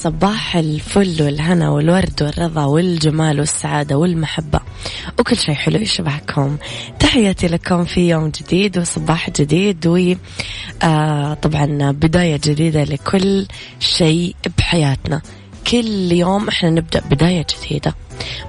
صباح الفل والهنا والورد والرضا والجمال والسعادة والمحبة. وكل شيء حلو يشبهكم. تحياتي لكم في يوم جديد وصباح جديد وطبعا آه بداية جديدة لكل شيء بحياتنا. كل يوم إحنا نبدأ بداية جديدة.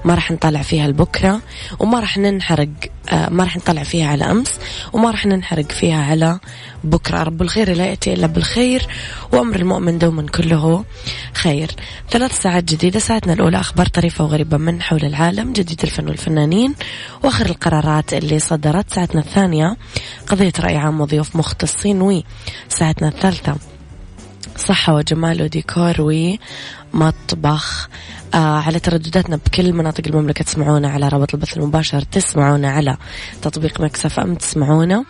ما راح نطلع فيها لبكرة وما راح ننحرق آه، ما راح نطلع فيها على أمس وما راح ننحرق فيها على بكرة. رب الخير لا يأتي إلا بالخير وأمر المؤمن دوما كله خير. ثلاث ساعات جديدة ساعتنا الأولى أخبار طريفة وغريبة من حول العالم جديد الفن والفنانين وآخر القرارات اللي صدرت. ساعتنا الثانية قضية رأي عام وضيوف مختصين وساعتنا الثالثة صحة وجمال وديكور ومطبخ. آه على تردداتنا بكل مناطق المملكة تسمعونا على رابط البث المباشر تسمعونا على تطبيق Mix FM تسمعونا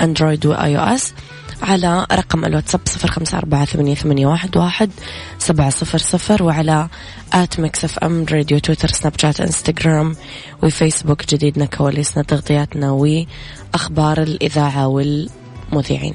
Android و iOS على رقم الواتساب صفر خمسة أربعة ثمانية, ثمانية واحد, واحد سبعة صفر صفر وعلى at Mix FM Radio تويتر سناب شات إنستغرام وفيسبوك. جديدنا كواليسنا تغطياتنا وأخبار الإذاعة والمذيعين.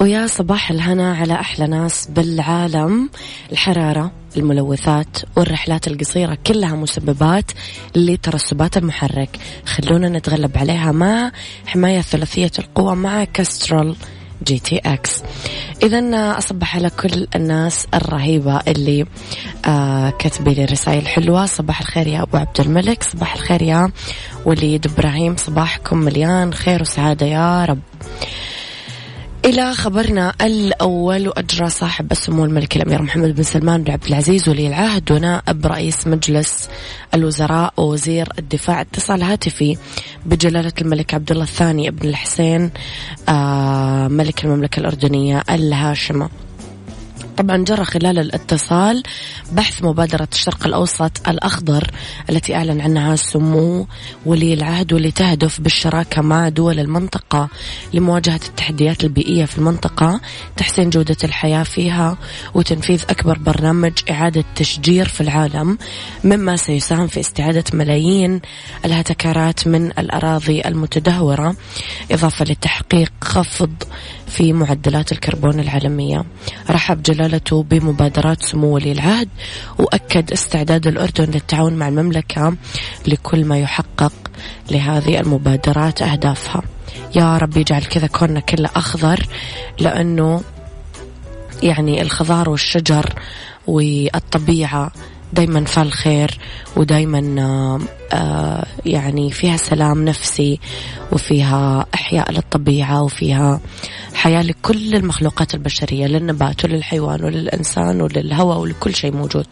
ويا صباح الهنا على أحلى ناس بالعالم. الحرارة الملوثات والرحلات القصيرة كلها مسببات لترسبات المحرك. خلونا نتغلب عليها مع حماية ثلاثية القوة مع Castrol GTX اذا أصبح على كل الناس الرهيبة اللي آه كتبي لي رسائل حلوة. صباح الخير يا أبو عبد الملك. صباح الخير يا وليد إبراهيم. صباحكم مليان خير وسعادة يا رب. إلى خبرنا الأول وأجرى صاحب السمو الملكي الأمير محمد بن سلمان بن عبد العزيز ولي العهد ونائب رئيس مجلس الوزراء ووزير الدفاع اتصال هاتفي بجلالة الملك عبد الله الثاني ابن الحسين آه، ملك المملكة الأردنية الهاشمة. طبعا جرى خلال الاتصال بحث مبادرة الشرق الأوسط الأخضر التي أعلن عنها سمو ولي العهد واللي تهدف بالشراكة مع دول المنطقة لمواجهة التحديات البيئية في المنطقة تحسين جودة الحياة فيها وتنفيذ أكبر برنامج إعادة تشجير في العالم مما سيساهم في استعادة ملايين الهتكرات من الأراضي المتدهورة إضافة لتحقيق خفض في معدلات الكربون العالمية. رحب جلالته بمبادرات سمو ولي العهد وأكد استعداد الأردن للتعاون مع المملكة لكل ما يحقق لهذه المبادرات أهدافها. يا رب يجعل كذا كوننا كله أخضر لأنه يعني الخضار والشجر والطبيعة دايما فالخير ودايما آه، آه، يعني فيها سلام نفسي وفيها إحياء للطبيعة وفيها حياة لكل المخلوقات البشرية للنبات وللحيوان وللإنسان وللهواء ولكل شيء موجود.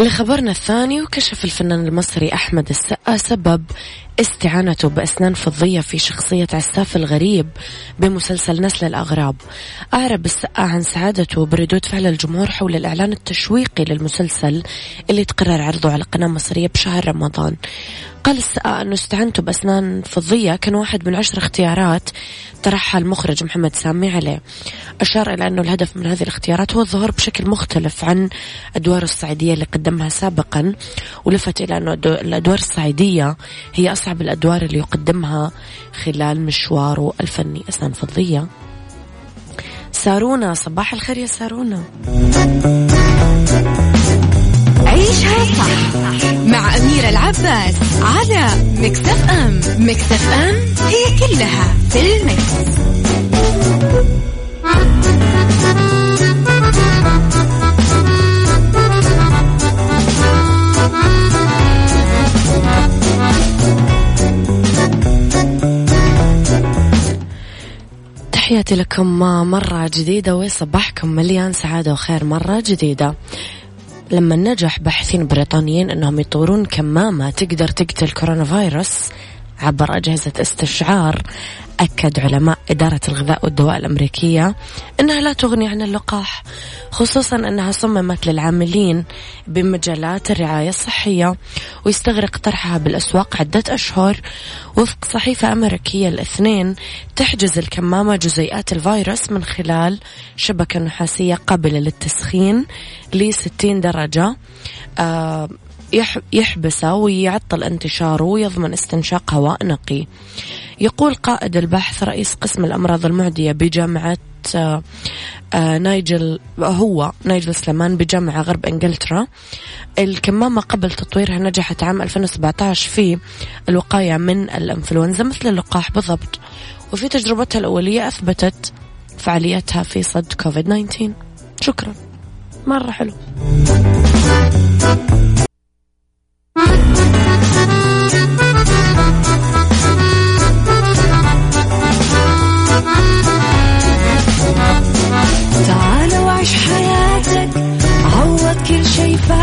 لخبرنا الثاني وكشف الفنان المصري أحمد السقا سبب استعانته بأسنان فضية في شخصية عساف الغريب بمسلسل نسل الأغراب. أعرب السقا عن سعادته بردود فعل الجمهور حول الإعلان التشويقي للمسلسل اللي تقرر عرضه على قناة مصرية بشهر رمضان. قال السقا أنه استعنت بأسنان فضية. كان واحد من عشر اختيارات طرحها المخرج محمد سامي عليه. أشار إلى أنه الهدف من هذه الاختيارات هو الظهور بشكل مختلف عن أدوار الصعيدية اللي قدمها سابقا ولفت إلى أنه الأدوار الصعيدية هي أصعب الأدوار اللي يقدمها خلال مشواره الفني. أسنان فضية. سارونا صباح الخير يا سارونا. عيشها صح. مع أميرة العباس على مكتف أم مكتف أم هي كلها في المكس. تحياتي لكم مرة جديدة وصباحكم مليان سعادة وخير مرة جديدة لما نجح باحثين بريطانيين أنهم يطورون كمامة تقدر تقتل كورونا فيروس عبر أجهزة استشعار أكد علماء إدارة الغذاء والدواء الأمريكية أنها لا تغني عن اللقاح خصوصا أنها صممت للعاملين بمجالات الرعاية الصحية ويستغرق طرحها بالأسواق عدة أشهر. وفق صحيفة أمريكية الاثنين تحجز الكمامة جزيئات الفيروس من خلال شبكة نحاسية قابلة للتسخين ل 60 درجة آه يحبسه ويعطل انتشاره ويضمن استنشاق هواء نقي. يقول قائد البحث رئيس قسم الأمراض المعدية بجامعة آه، آه، نايجل هو نايجل سليمان بجامعة غرب إنجلترا. الكمامة قبل تطويرها نجحت عام 2017 في الوقاية من الإنفلونزا مثل اللقاح بالضبط. وفي تجربتها الأولية أثبتت فعاليتها في صد كوفيد 19 شكرا. مرة حلو.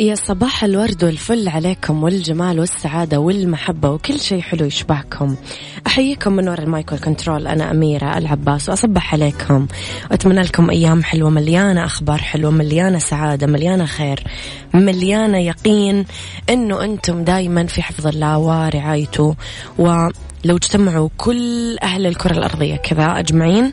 يا صباح الورد والفل عليكم والجمال والسعادة والمحبة وكل شيء حلو يشبهكم. أحييكم من وراء المايكرو كنترول أنا أميرة العباس وأصبح عليكم. وأتمنى لكم أيام حلوة مليانة أخبار حلوة مليانة سعادة مليانة خير مليانة يقين أنه أنتم دايما في حفظ الله ورعايته. ولو اجتمعوا كل أهل الكرة الأرضية كذا أجمعين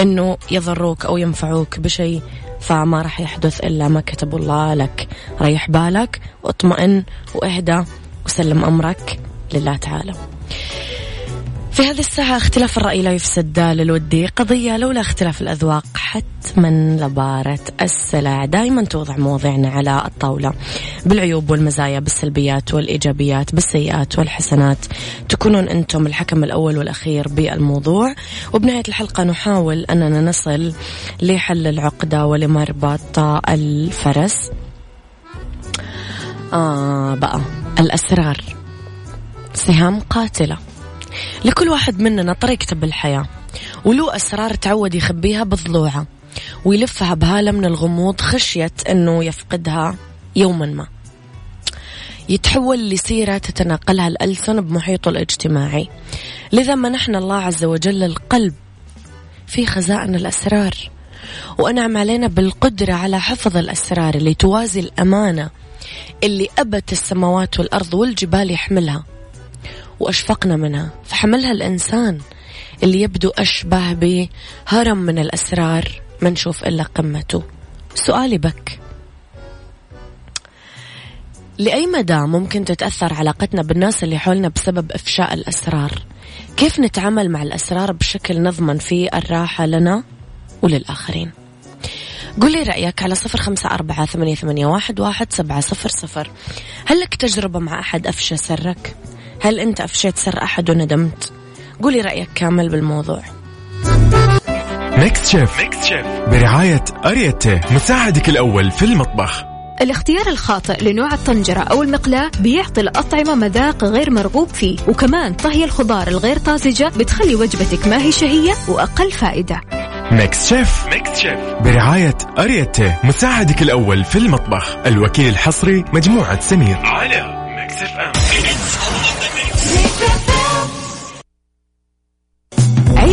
أنه يضروك أو ينفعوك بشيء فما راح يحدث إلا ما كتب الله لك. ريح بالك واطمئن واهدى وسلم أمرك لله تعالى. في هذه الساعة اختلاف الرأي لا يفسد للودي قضية لولا اختلاف الأذواق. حتما لبارة السلع. دائما توضع مواضيعنا على الطاولة. بالعيوب والمزايا بالسلبيات والإيجابيات بالسيئات والحسنات. تكونون أنتم الحكم الأول والأخير بالموضوع. وبنهاية الحلقة نحاول أننا نصل لحل العقدة ولمربط الفرس. آه بقى الأسرار. سهام قاتلة. لكل واحد مننا طريقته بالحياة. وله أسرار تعود يخبيها بضلوعه ويلفها بهالة من الغموض خشية أنه يفقدها يوما ما. يتحول لسيرة تتناقلها الألسن بمحيطه الاجتماعي. لذا منحنا الله عز وجل القلب في خزائن الأسرار. وأنعم علينا بالقدرة على حفظ الأسرار اللي توازي الأمانة اللي أبت السماوات والأرض والجبال يحملها. وأشفقنا منها. فحملها الإنسان اللي يبدو أشبه بهرم من الأسرار ما نشوف إلا قمته. سؤالي بك. لأي مدى ممكن تتأثر علاقتنا بالناس اللي حولنا بسبب إفشاء الأسرار؟ كيف نتعامل مع الأسرار بشكل نضمن فيه الراحة لنا وللآخرين؟ قولي رأيك على صفر خمسة أربعة ثمانية, ثمانية واحد, واحد سبعة صفر صفر. هل لك تجربة مع أحد أفشى سرك؟ هل أنت أفشيت سر أحد وندمت؟ قولي رأيك كامل بالموضوع. Mix Chef, Mix Chef. برعاية Ariete مساعدك الأول في المطبخ. الاختيار الخاطئ لنوع الطنجرة أو المقلاة بيعطي الأطعمة مذاق غير مرغوب فيه وكمان طهي الخضار الغير طازجة بتخلي وجبتك ما هي شهية وأقل فائدة. Mix Chef Mix Chef برعاية Ariete مساعدك الأول في المطبخ. الوكيل الحصري مجموعة سمير. على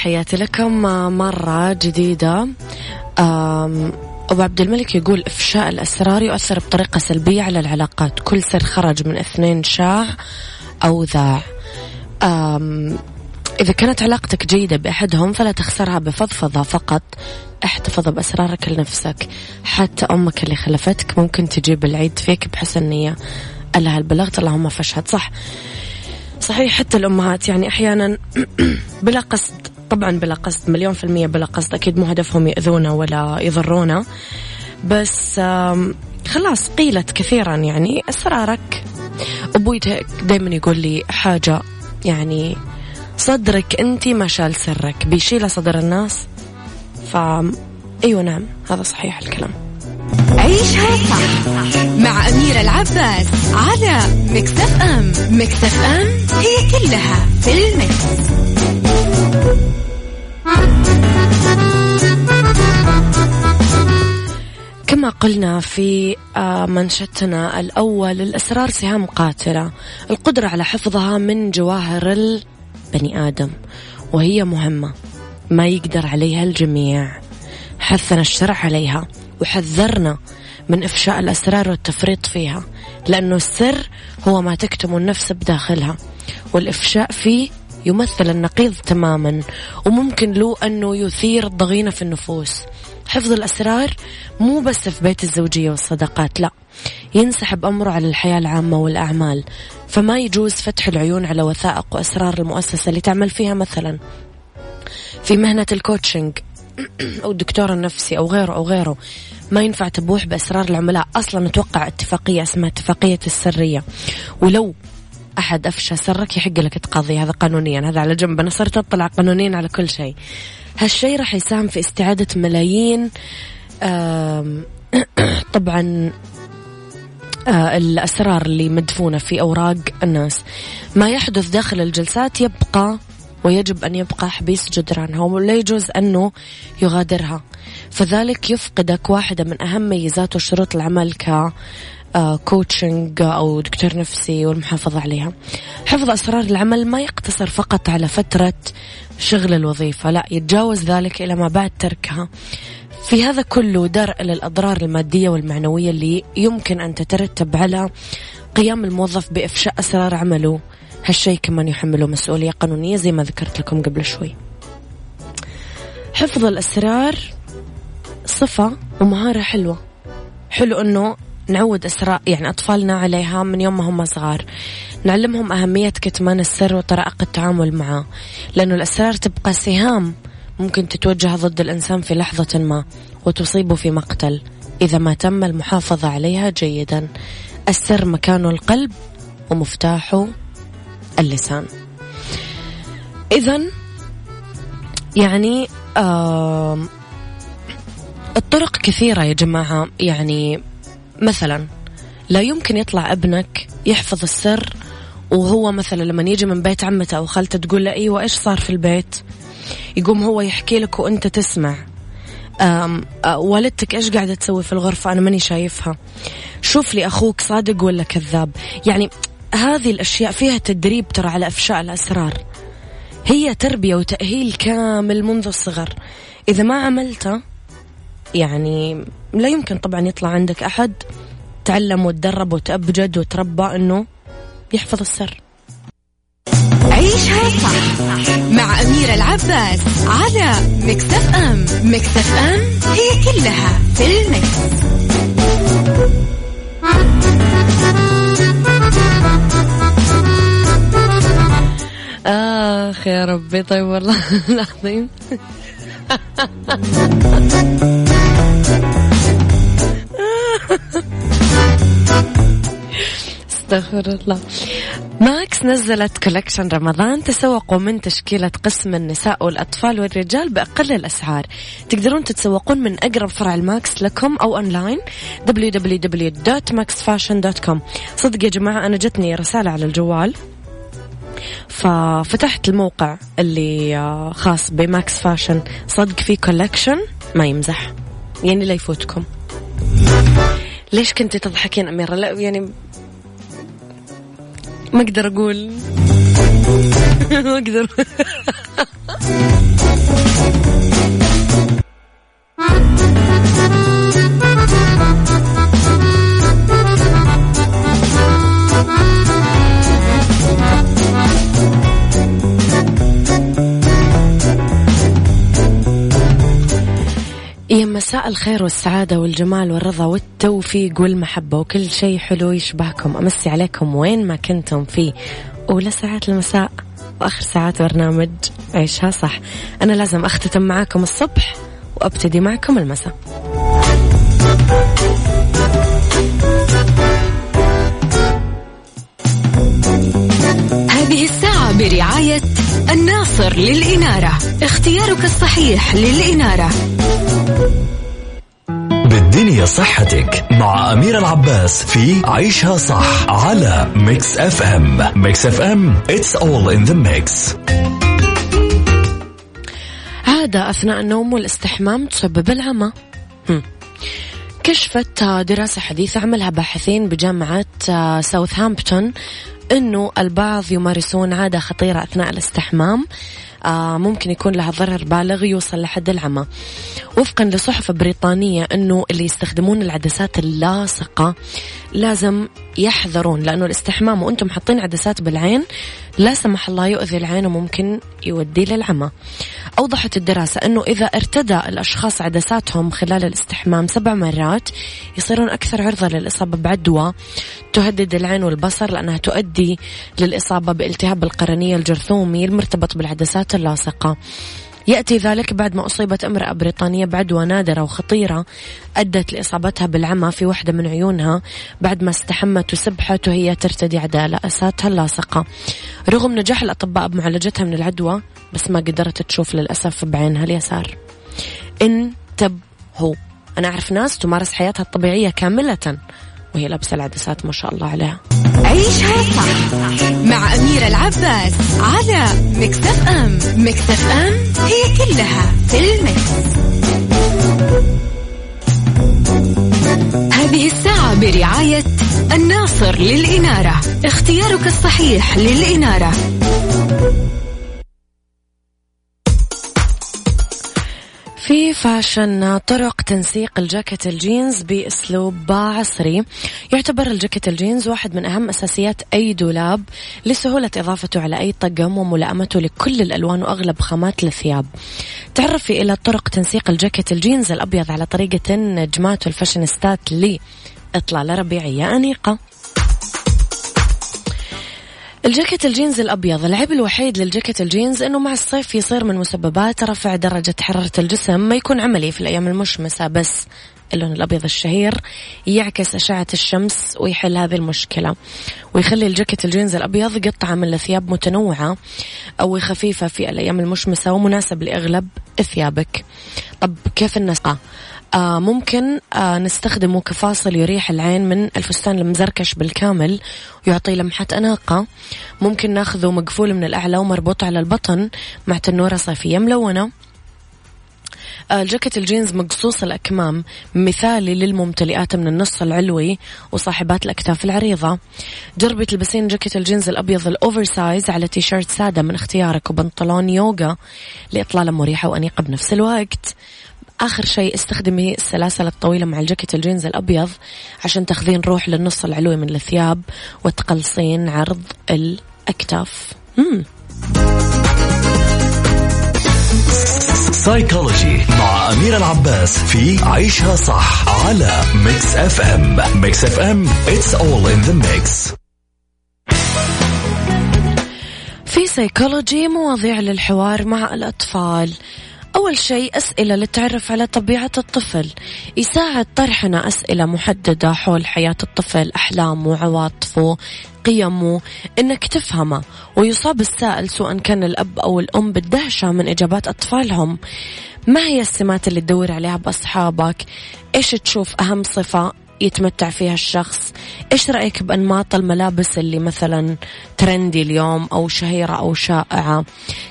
تحياتي لكم مرة جديدة. أبو عبد الملك يقول إفشاء الأسرار يؤثر بطريقة سلبية على العلاقات. كل سر خرج من اثنين شاع أو ذاع. إذا كانت علاقتك جيدة بأحدهم فلا تخسرها بفضفضة فقط. احتفظ بأسرارك لنفسك. حتى أمك اللي خلفتك ممكن تجيب العيد فيك بحسن نية. ألا هل بلغت؟ اللهم فاشهد. صح. صحيح حتى الأمهات يعني أحيانا بلا قصد طبعا بلا قصد مليون في المية بلا قصد أكيد مو هدفهم يأذونا ولا يضرونا بس خلاص قيلت كثيرا يعني أسرارك أبوي دايما يقول لي حاجة يعني صدرك أنت ما شال سرك بيشيل صدر الناس. ف أيوة نعم هذا صحيح الكلام. عيشها صح مع أميرة العباس على مكتف أم مكتف أم هي كلها في المكس. كما قلنا في آه، منشتنا الأول الأسرار سهام قاتلة. القدرة على حفظها من جواهر البني آدم وهي مهمة. ما يقدر عليها الجميع. حثنا الشرع عليها وحذرنا من إفشاء الأسرار والتفريط فيها لأنه السر هو ما تكتم النفس بداخلها والإفشاء فيه يمثل النقيض تماما وممكن له أنه يثير الضغينة في النفوس. حفظ الأسرار مو بس في بيت الزوجية والصداقات لا ينسحب أمره على الحياة العامة والأعمال. فما يجوز فتح العيون على وثائق وأسرار المؤسسة اللي تعمل فيها مثلا. في مهنة الكوتشنج أو الدكتور النفسي أو غيره أو غيره. ما ينفع تبوح بأسرار العملاء. أصلا نتوقع اتفاقية اسمها اتفاقية السرية. ولو أحد أفشى سرك يحق لك تقاضي هذا قانونيا. هذا على جنب. أنا صرت أطلع قانونيا على كل شيء. هالشيء راح يساهم في استعادة ملايين طبعا آه، الأسرار اللي مدفونة في أوراق الناس. ما يحدث داخل الجلسات يبقى ويجب أن يبقى حبيس جدرانها ولا يجوز أنه يغادرها. فذلك يفقدك واحدة من أهم ميزات وشروط العمل ك كوتشنج أو دكتور نفسي والمحافظة عليها. حفظ أسرار العمل ما يقتصر فقط على فترة شغل الوظيفة لا يتجاوز ذلك إلى ما بعد تركها. في هذا كله درء للأضرار المادية والمعنوية اللي يمكن أن تترتب على قيام الموظف بإفشاء أسرار عمله. هالشيء كمان يحمله مسؤولية قانونية زي ما ذكرت لكم قبل شوي. حفظ الأسرار صفة ومهارة حلوة. حلو أنه نعود أسرار يعني أطفالنا عليها من يوم ما هم صغار. نعلمهم أهمية كتمان السر وطرائق التعامل معه. لأنه الأسرار تبقى سهام ممكن تتوجه ضد الإنسان في لحظة ما وتصيبه في مقتل. إذا ما تم المحافظة عليها جيدا. السر مكانه القلب ومفتاحه اللسان. إذا يعني آه الطرق كثيرة يا جماعة. يعني مثلا لا يمكن يطلع ابنك يحفظ السر وهو مثلا لما يجي من بيت عمته أو خالته تقول له أيوة إيش صار في البيت؟ يقوم هو يحكي لك وأنت تسمع. والدتك إيش قاعدة تسوي في الغرفة؟ أنا ماني شايفها. شوف لي أخوك صادق ولا كذاب. يعني هذه الأشياء فيها تدريب ترى على إفشاء الأسرار. هي تربية وتأهيل كامل منذ الصغر. إذا ما عملته يعني لا يمكن طبعا يطلع عندك أحد تعلم وتدرب وتأبجد وتربى أنه يحفظ السر. عيشها صح مع أميرة العباس على مكتف أم. مكتف أم هي كلها في المكس. آخ يا ربي طيب والله العظيم. استغفر الله. ماكس نزلت collection رمضان تسوقوا من تشكيلة قسم النساء والأطفال والرجال بأقل الأسعار. تقدرون تتسوقون من أقرب فرع الماكس لكم أو online www.maxfashion.com صدق يا جماعة أنا جتني رسالة على الجوال. ففتحت الموقع اللي آه، خاص ب Max Fashion. صدق في collection ما يمزح. يعني لا يفوتكم. ليش كنت تضحكين أميرة؟ لا يعني ما أقدر أقول. ما أقدر. مساء الخير والسعادة والجمال والرضا والتوفيق والمحبة وكل شيء حلو يشبهكم. أمسي عليكم وين ما كنتم في أولى ساعات المساء وآخر ساعات برنامج عيشها صح. أنا لازم أختتم معاكم الصبح وأبتدي معكم المساء. هذه الساعة برعاية الناصر للإنارة. اختيارك الصحيح للإنارة. صحتك مع أميرة العباس في عيشها صح على Mix FM Mix FM it's all in the mix. عادة أثناء النوم والاستحمام تسبب العمى. كشفت دراسة حديثة عملها باحثين بجامعة ساوثهامبتون أنه البعض يمارسون عادة خطيرة أثناء الاستحمام. ممكن يكون لها ضرر بالغ يوصل لحد العمى. وفقا لصحف بريطانية أنه اللي يستخدمون العدسات اللاصقة لازم يحذرون لأنه الاستحمام وأنتم حاطين عدسات بالعين لا سمح الله يؤذي العين وممكن يودي للعمى. أوضحت الدراسة أنه إذا ارتدى الأشخاص عدساتهم خلال الاستحمام سبع مرات يصيرون أكثر عرضة للإصابة بعدوى تهدد العين والبصر لأنها تؤدي للإصابة بالتهاب القرنية الجرثومي المرتبط بالعدسات اللاصقة. يأتي ذلك بعد ما أصيبت امرأة بريطانية بعدوى نادرة وخطيرة أدت لإصابتها بالعمى في واحدة من عيونها بعد ما استحمت وسبحت وهي ترتدي عدساتها اللاصقة. رغم نجاح الأطباء بمعالجتها من العدوى بس ما قدرت تشوف للأسف بعينها اليسار انتبهوا أنا أعرف ناس تمارس حياتها الطبيعية كاملة وهي لابسة العدسات ما شاء الله عليها. عيشها صح مع أميرة العباس على Mix FM. Mix FM it's all in the mix. هذه الساعة برعاية الناصر للإنارة. اختيارك الصحيح للإنارة. في fashion طرق تنسيق الجاكيت الجينز بأسلوب عصري. يعتبر الجاكيت الجينز واحد من أهم أساسيات أي دولاب لسهولة إضافته على أي طقم وملائمته لكل الألوان وأغلب خامات الثياب. تعرفي إلى طرق تنسيق الجاكيت الجينز الأبيض على طريقة نجمات الفاشينيستات لإطلالة ربيعية أنيقة. الجاكيت الجينز الأبيض العيب الوحيد للجاكيت الجينز أنه مع الصيف يصير من مسببات رفع درجة حرارة الجسم ما يكون عملي في الأيام المشمسة بس اللون الأبيض الشهير يعكس أشعة الشمس ويحل هذه المشكلة ويخلي الجاكيت الجينز الأبيض قطعة من الثياب متنوعة أو خفيفة في الأيام المشمسة ومناسب لأغلب ثيابك طب كيف النسقة؟ آه ممكن آه نستخدمه كفاصل يريح العين من الفستان المزركش بالكامل ويعطي لمحة أناقة. ممكن ناخذه مقفول من الأعلى ومربوط على البطن مع تنورة صيفية ملونة. آه، الجاكيت الجينز مقصوص الأكمام مثالي للممتلئات من النص العلوي وصاحبات الأكتاف العريضة. جربي تلبسين جاكيت الجينز الأبيض ال oversize على تي شيرت سادة من اختيارك وبنطلون يوغا لإطلالة مريحة وأنيقة بنفس الوقت. آخر شيء استخدمي السلاسل الطويلة مع الجاكيت الجينز الأبيض عشان تاخذين روح للنص العلوي من الثياب وتقلصين عرض الأكتاف. مم. psychology مع أميرة العباس في عيشها صح على Mix FM Mix FM it's all in the mix. في سيكولوجي مواضيع للحوار مع الأطفال. أول شيء أسئلة للتعرف على طبيعة الطفل. يساعد طرحنا أسئلة محددة حول حياة الطفل أحلامه عواطفه قيمه إنك تفهمه. ويصاب السائل سواء كان الأب أو الأم بالدهشة من إجابات أطفالهم. ما هي السمات اللي تدور عليها بأصحابك؟ إيش تشوف أهم صفة؟ يتمتع فيها الشخص. إيش رأيك بأنماط الملابس اللي مثلا ترندي اليوم أو شهيرة أو شائعة؟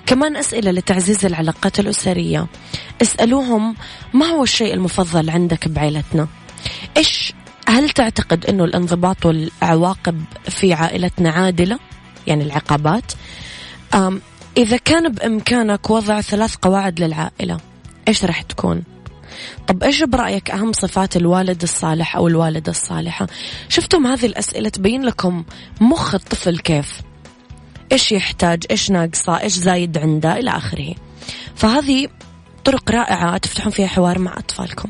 كمان أسئلة لتعزيز العلاقات الأسرية. اسألوهم ما هو الشيء المفضل عندك بعائلتنا؟ إيش هل تعتقد أنه الانضباط والعواقب في عائلتنا عادلة؟ يعني العقابات. إذا كان بإمكانك وضع ثلاث قواعد للعائلة إيش راح تكون؟ طب إيش برأيك أهم صفات الوالد الصالح أو الوالدة الصالحة؟ شفتم هذه الأسئلة تبين لكم مخ الطفل كيف. إيش يحتاج إيش ناقصة إيش زايد عنده إلى آخره. فهذه طرق رائعة تفتحون فيها حوار مع أطفالكم.